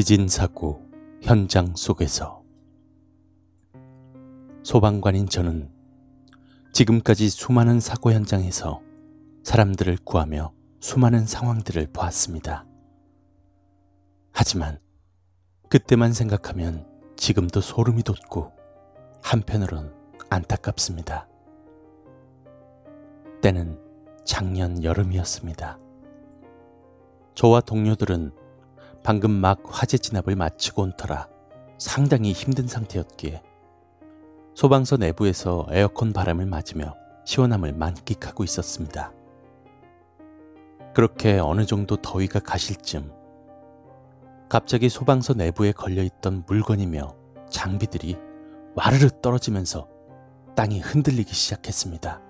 지진 사고 현장 속에서 소방관인 저는 지금까지 수많은 사고 현장에서 사람들을 구하며 수많은 상황들을 보았습니다. 하지만 그때만 생각하면 지금도 소름이 돋고 한편으론 안타깝습니다. 때는 작년 여름이었습니다. 저와 동료들은 방금 막 화재 진압을 마치고 온 터라 상당히 힘든 상태였기에 소방서 내부에서 에어컨 바람을 맞으며 시원함을 만끽하고 있었습니다. 그렇게 어느 정도 더위가 가실 쯤 갑자기 소방서 내부에 걸려있던 물건이며 장비들이 와르르 떨어지면서 땅이 흔들리기 시작했습니다.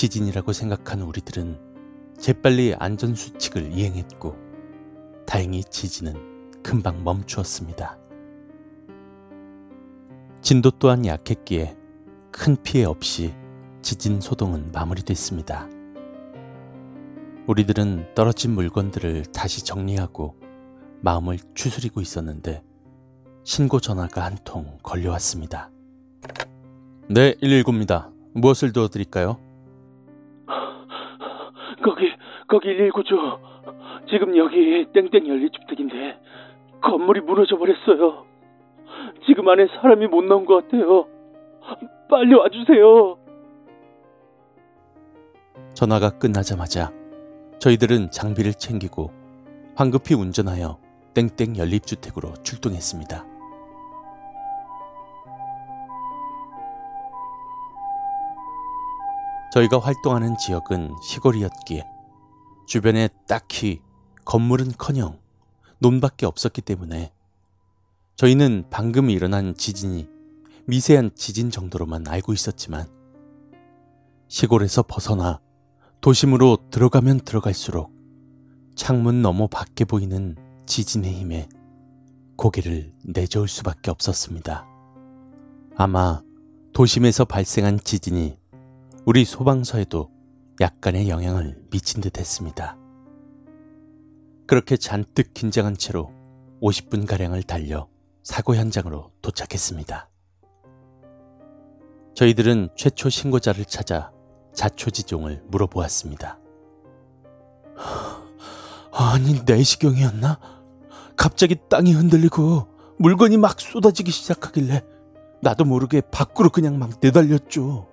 지진이라고 생각한 우리들은 재빨리 안전수칙을 이행했고, 다행히 지진은 금방 멈추었습니다. 진도 또한 약했기에 큰 피해 없이 지진 소동은 마무리됐습니다. 우리들은 떨어진 물건들을 다시 정리하고 마음을 추스리고 있었는데 신고 전화가 한 통 걸려왔습니다. 네, 119입니다. 무엇을 도와드릴까요? 거기, 거기 119죠. 지금 여기 땡땡 연립주택인데 건물이 무너져 버렸어요. 지금 안에 사람이 못 나온 것 같아요. 빨리 와주세요. 전화가 끝나자마자 저희들은 장비를 챙기고 황급히 운전하여 땡땡 연립주택으로 출동했습니다. 저희가 활동하는 지역은 시골이었기에 주변에 딱히 건물은커녕 논밖에 없었기 때문에 저희는 방금 일어난 지진이 미세한 지진 정도로만 알고 있었지만 시골에서 벗어나 도심으로 들어가면 들어갈수록 창문 너머 밖에 보이는 지진의 힘에 고개를 내저을 수밖에 없었습니다. 아마 도심에서 발생한 지진이 우리 소방서에도 약간의 영향을 미친 듯 했습니다. 그렇게 잔뜩 긴장한 채로 50분가량을 달려 사고 현장으로 도착했습니다. 저희들은 최초 신고자를 찾아 자초지종을 물어보았습니다. 아니, 내시경이었나? 갑자기 땅이 흔들리고 물건이 막 쏟아지기 시작하길래 나도 모르게 밖으로 그냥 막 내달렸죠.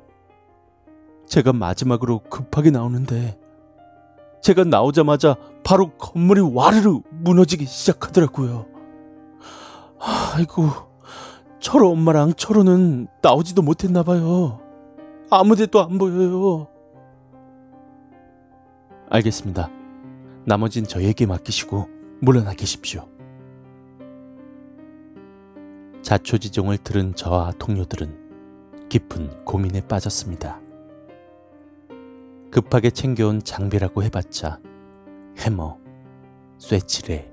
제가 마지막으로 급하게 나오는데 제가 나오자마자 바로 건물이 와르르 무너지기 시작하더라고요. 아이고, 철호 엄마랑 철호는 나오지도 못했나 봐요. 아무데도 안 보여요. 알겠습니다. 나머진 저에게 맡기시고 물러나 계십시오. 자초지종을 들은 저와 동료들은 깊은 고민에 빠졌습니다. 급하게 챙겨온 장비라고 해봤자 해머, 쇠치레,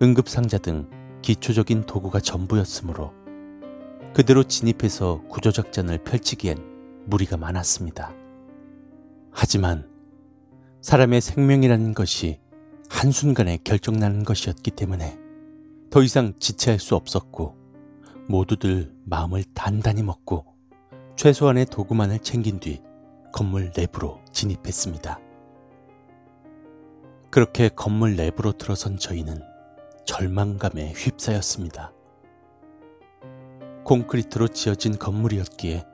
응급상자 등 기초적인 도구가 전부였으므로 그대로 진입해서 구조작전을 펼치기엔 무리가 많았습니다. 하지만 사람의 생명이라는 것이 한순간에 결정나는 것이었기 때문에 더 이상 지체할 수 없었고 모두들 마음을 단단히 먹고 최소한의 도구만을 챙긴 뒤 건물 내부로 진입했습니다. 그렇게 건물 내부로 들어선 저희는 절망감에 휩싸였습니다. 콘크리트로 지어진 건물이었기에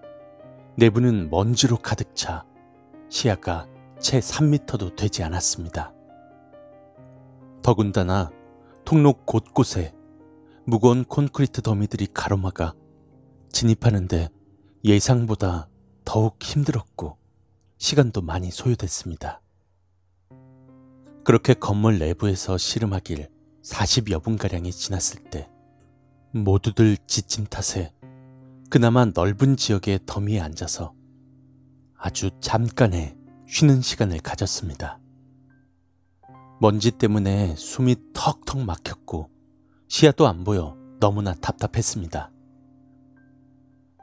내부는 먼지로 가득 차 시야가 채 3미터도 되지 않았습니다. 더군다나 통로 곳곳에 무거운 콘크리트 더미들이 가로막아 진입하는데 예상보다 더욱 힘들었고 시간도 많이 소요됐습니다. 그렇게 건물 내부에서 씨름하길 40여 분가량이 지났을 때 모두들 지침 탓에 그나마 넓은 지역의 더미에 앉아서 아주 잠깐의 쉬는 시간을 가졌습니다. 먼지 때문에 숨이 턱턱 막혔고 시야도 안 보여 너무나 답답했습니다.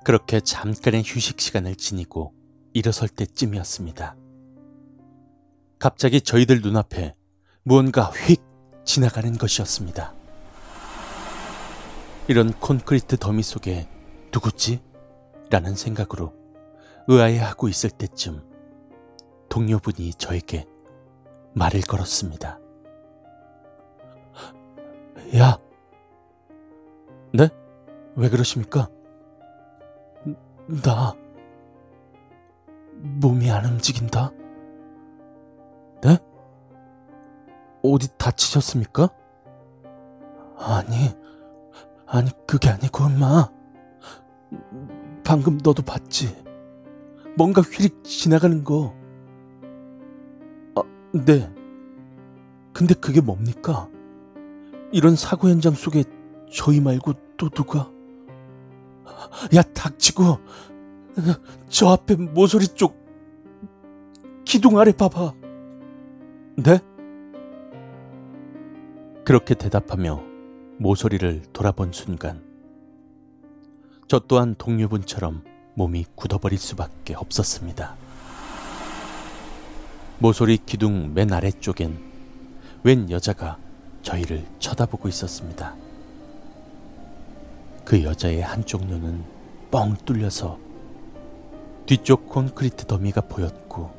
그렇게 잠깐의 휴식 시간을 지니고 일어설 때쯤이었습니다. 갑자기 저희들 눈앞에 무언가 휙 지나가는 것이었습니다. 이런 콘크리트 더미 속에 누구지? 라는 생각으로 의아해하고 있을 때쯤 동료분이 저에게 말을 걸었습니다. 야! 네? 왜 그러십니까? 나, 몸이 안 움직인다? 네? 어디 다치셨습니까? 아니, 아니, 그게 아니고, 엄마. 방금 너도 봤지? 뭔가 휘릭 지나가는 거. 아, 네. 근데 그게 뭡니까? 이런 사고 현장 속에 저희 말고 또 누가? 야, 닥치고, 저 앞에 모서리 쪽, 기둥 아래 봐봐. 네? 그렇게 대답하며 모서리를 돌아본 순간, 저 또한 동료분처럼 몸이 굳어버릴 수밖에 없었습니다. 모서리 기둥 맨 아래쪽엔 웬 여자가 저희를 쳐다보고 있었습니다. 그 여자의 한쪽 눈은 뻥 뚫려서 뒤쪽 콘크리트 더미가 보였고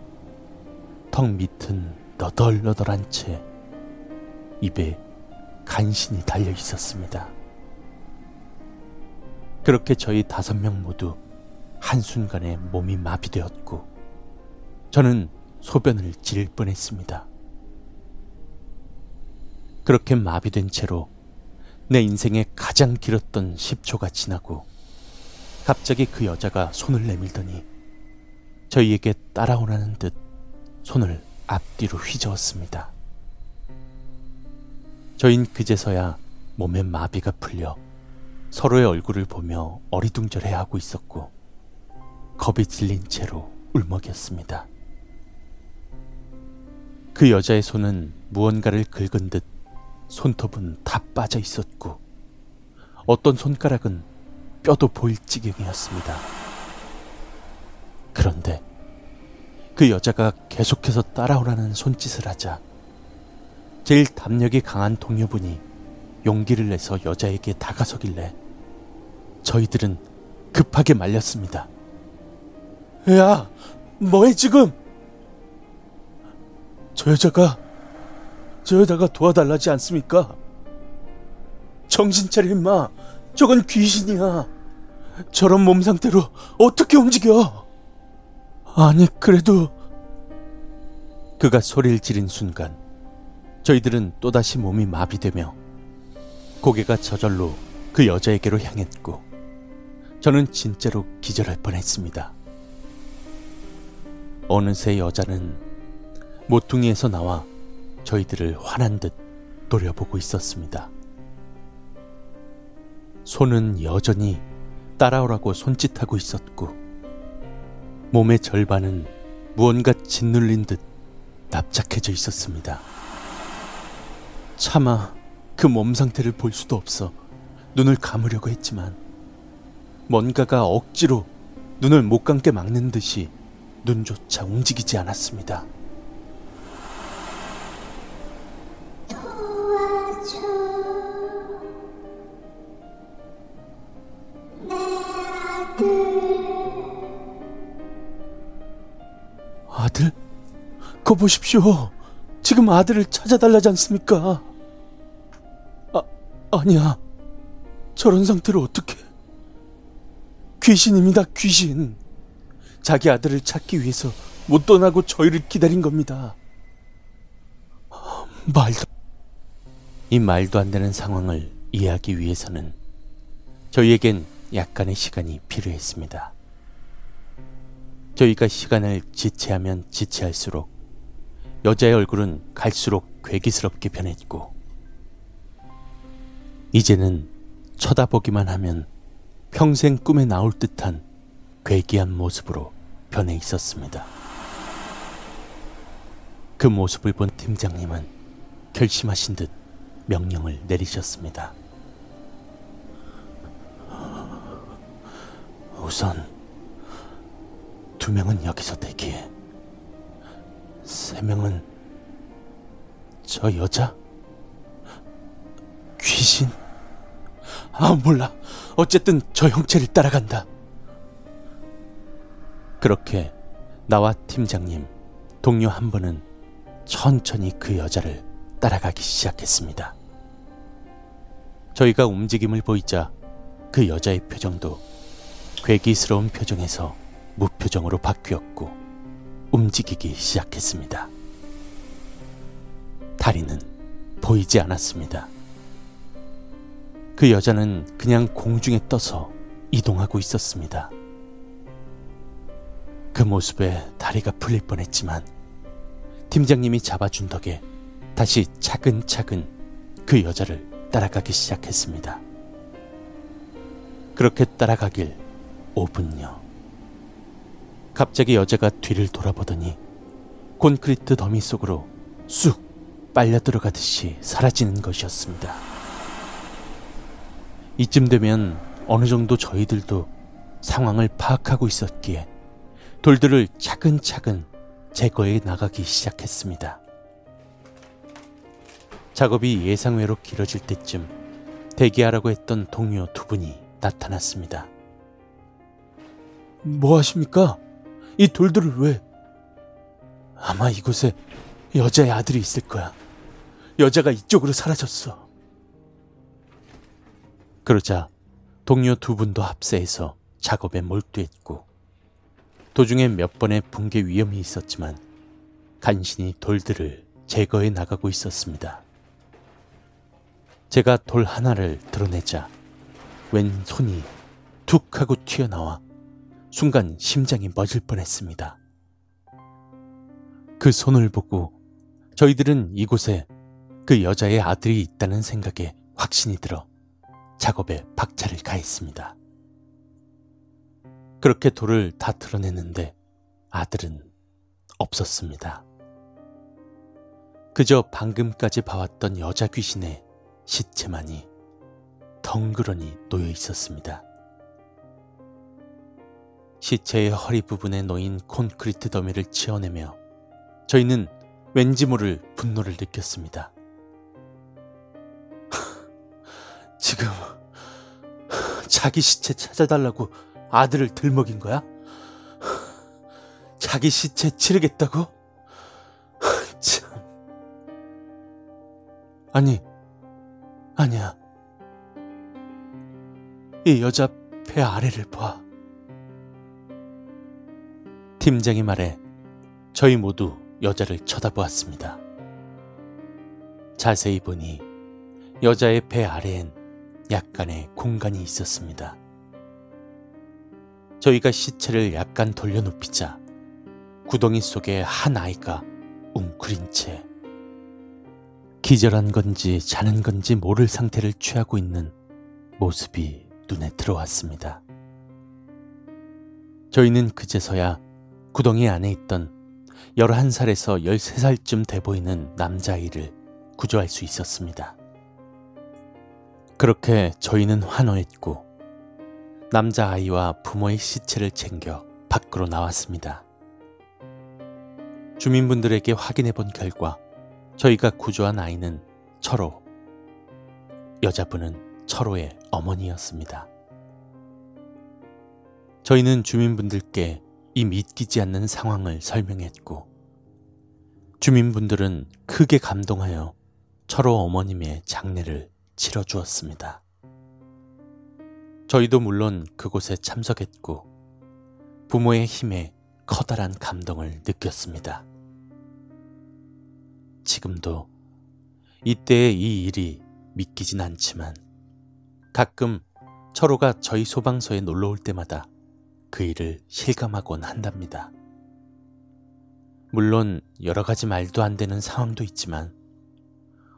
턱 밑은 너덜너덜한 채 입에 간신히 달려 있었습니다. 그렇게 저희 다섯 명 모두 한순간에 몸이 마비되었고 저는 소변을 지릴 뻔했습니다. 그렇게 마비된 채로 내 인생의 가장 길었던 10초가 지나고 갑자기 그 여자가 손을 내밀더니 저희에게 따라오라는 듯 손을 앞뒤로 휘저었습니다. 저흰 그제서야 몸의 마비가 풀려 서로의 얼굴을 보며 어리둥절해하고 있었고 겁이 질린 채로 울먹였습니다. 그 여자의 손은 무언가를 긁은 듯 손톱은 다 빠져 있었고 어떤 손가락은 뼈도 보일 지경이었습니다. 그런데 그 여자가 계속해서 따라오라는 손짓을 하자 제일 담력이 강한 동료분이 용기를 내서 여자에게 다가서길래 저희들은 급하게 말렸습니다. 야, 뭐해 지금? 저 여자가 저 여자가 도와달라지 않습니까? 정신 차려 임마. 저건 귀신이야. 저런 몸 상태로 어떻게 움직여? 아니 그래도 그가 소리를 지른 순간 저희들은 또다시 몸이 마비되며 고개가 저절로 그 여자에게로 향했고 저는 진짜로 기절할 뻔했습니다. 어느새 여자는 모퉁이에서 나와 저희들을 화난 듯 노려보고 있었습니다. 손은 여전히 따라오라고 손짓하고 있었고, 몸의 절반은 무언가 짓눌린 듯 납작해져 있었습니다. 차마 그 몸 상태를 볼 수도 없어 눈을 감으려고 했지만, 뭔가가 억지로 눈을 못 감게 막는 듯이 눈조차 움직이지 않았습니다. 거 보십시오. 지금 아들을 찾아달라지 않습니까? 아, 아니야. 저런 상태로 어떻게. 귀신입니다, 귀신. 자기 아들을 찾기 위해서 못 떠나고 저희를 기다린 겁니다. 말도. 이 말도 안 되는 상황을 이해하기 위해서는 저희에겐 약간의 시간이 필요했습니다. 저희가 시간을 지체하면 지체할수록 여자의 얼굴은 갈수록 괴기스럽게 변했고, 이제는 쳐다보기만 하면 평생 꿈에 나올 듯한 괴기한 모습으로 변해 있었습니다. 그 모습을 본 팀장님은 결심하신 듯 명령을 내리셨습니다. 우선 두 명은 여기서 대기해. 세 명은 저 여자? 귀신? 아, 몰라. 어쨌든 저 형체를 따라간다. 그렇게 나와 팀장님, 동료 한 분은 천천히 그 여자를 따라가기 시작했습니다. 저희가 움직임을 보이자 그 여자의 표정도 괴기스러운 표정에서 무표정으로 바뀌었고 움직이기 시작했습니다. 다리는 보이지 않았습니다. 그 여자는 그냥 공중에 떠서 이동하고 있었습니다. 그 모습에 다리가 풀릴 뻔했지만 팀장님이 잡아준 덕에 다시 차근차근 그 여자를 따라가기 시작했습니다. 그렇게 따라가길 5분여. 갑자기 여자가 뒤를 돌아보더니 콘크리트 더미 속으로 쑥 빨려 들어가듯이 사라지는 것이었습니다. 이쯤 되면 어느 정도 저희들도 상황을 파악하고 있었기에 돌들을 차근차근 제거해 나가기 시작했습니다. 작업이 예상외로 길어질 때쯤 대기하라고 했던 동료 두 분이 나타났습니다. 뭐 하십니까? 이 돌들을 왜? 아마 이곳에 여자의 아들이 있을 거야. 여자가 이쪽으로 사라졌어. 그러자 동료 두 분도 합세해서 작업에 몰두했고 도중에 몇 번의 붕괴 위험이 있었지만 간신히 돌들을 제거해 나가고 있었습니다. 제가 돌 하나를 드러내자 왼 손이 툭 하고 튀어나와 순간 심장이 멎을 뻔했습니다. 그 손을 보고 저희들은 이곳에 그 여자의 아들이 있다는 생각에 확신이 들어 작업에 박차를 가했습니다. 그렇게 돌을 다 드러냈는데 아들은 없었습니다. 그저 방금까지 봐왔던 여자 귀신의 시체만이 덩그러니 놓여 있었습니다. 시체의 허리 부분에 놓인 콘크리트 더미를 치워내며 저희는 왠지 모를 분노를 느꼈습니다. 지금 자기 시체 찾아달라고 아들을 들먹인 거야? 자기 시체 치르겠다고? 참. 아니, 아니야. 이 여자 배 아래를 봐. 팀장이 말해 저희 모두 여자를 쳐다보았습니다. 자세히 보니 여자의 배 아래엔 약간의 공간이 있었습니다. 저희가 시체를 약간 돌려눕히자 구덩이 속에 한 아이가 웅크린 채 기절한 건지 자는 건지 모를 상태를 취하고 있는 모습이 눈에 들어왔습니다. 저희는 그제서야 구덩이 안에 있던 11살에서 13살쯤 돼 보이는 남자아이를 구조할 수 있었습니다. 그렇게 저희는 환호했고 남자아이와 부모의 시체를 챙겨 밖으로 나왔습니다. 주민분들에게 확인해 본 결과 저희가 구조한 아이는 철호, 여자분은 철호의 어머니였습니다. 저희는 주민분들께 이 믿기지 않는 상황을 설명했고, 주민분들은 크게 감동하여 철호 어머님의 장례를 치러주었습니다. 저희도 물론 그곳에 참석했고 부모의 힘에 커다란 감동을 느꼈습니다. 지금도 이때의 이 일이 믿기진 않지만 가끔 철호가 저희 소방서에 놀러 올 때마다 그 일을 실감하곤 한답니다. 물론 여러 가지 말도 안 되는 상황도 있지만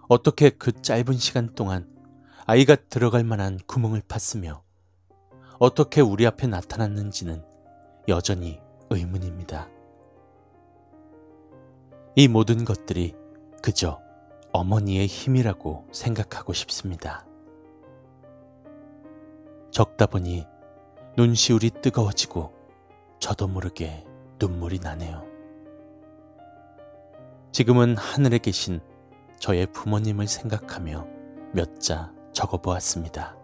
어떻게 그 짧은 시간 동안 아이가 들어갈 만한 구멍을 팠으며 어떻게 우리 앞에 나타났는지는 여전히 의문입니다. 이 모든 것들이 그저 어머니의 힘이라고 생각하고 싶습니다. 적다 보니 눈시울이 뜨거워지고 저도 모르게 눈물이 나네요. 지금은 하늘에 계신 저의 부모님을 생각하며 몇 자 적어 보았습니다.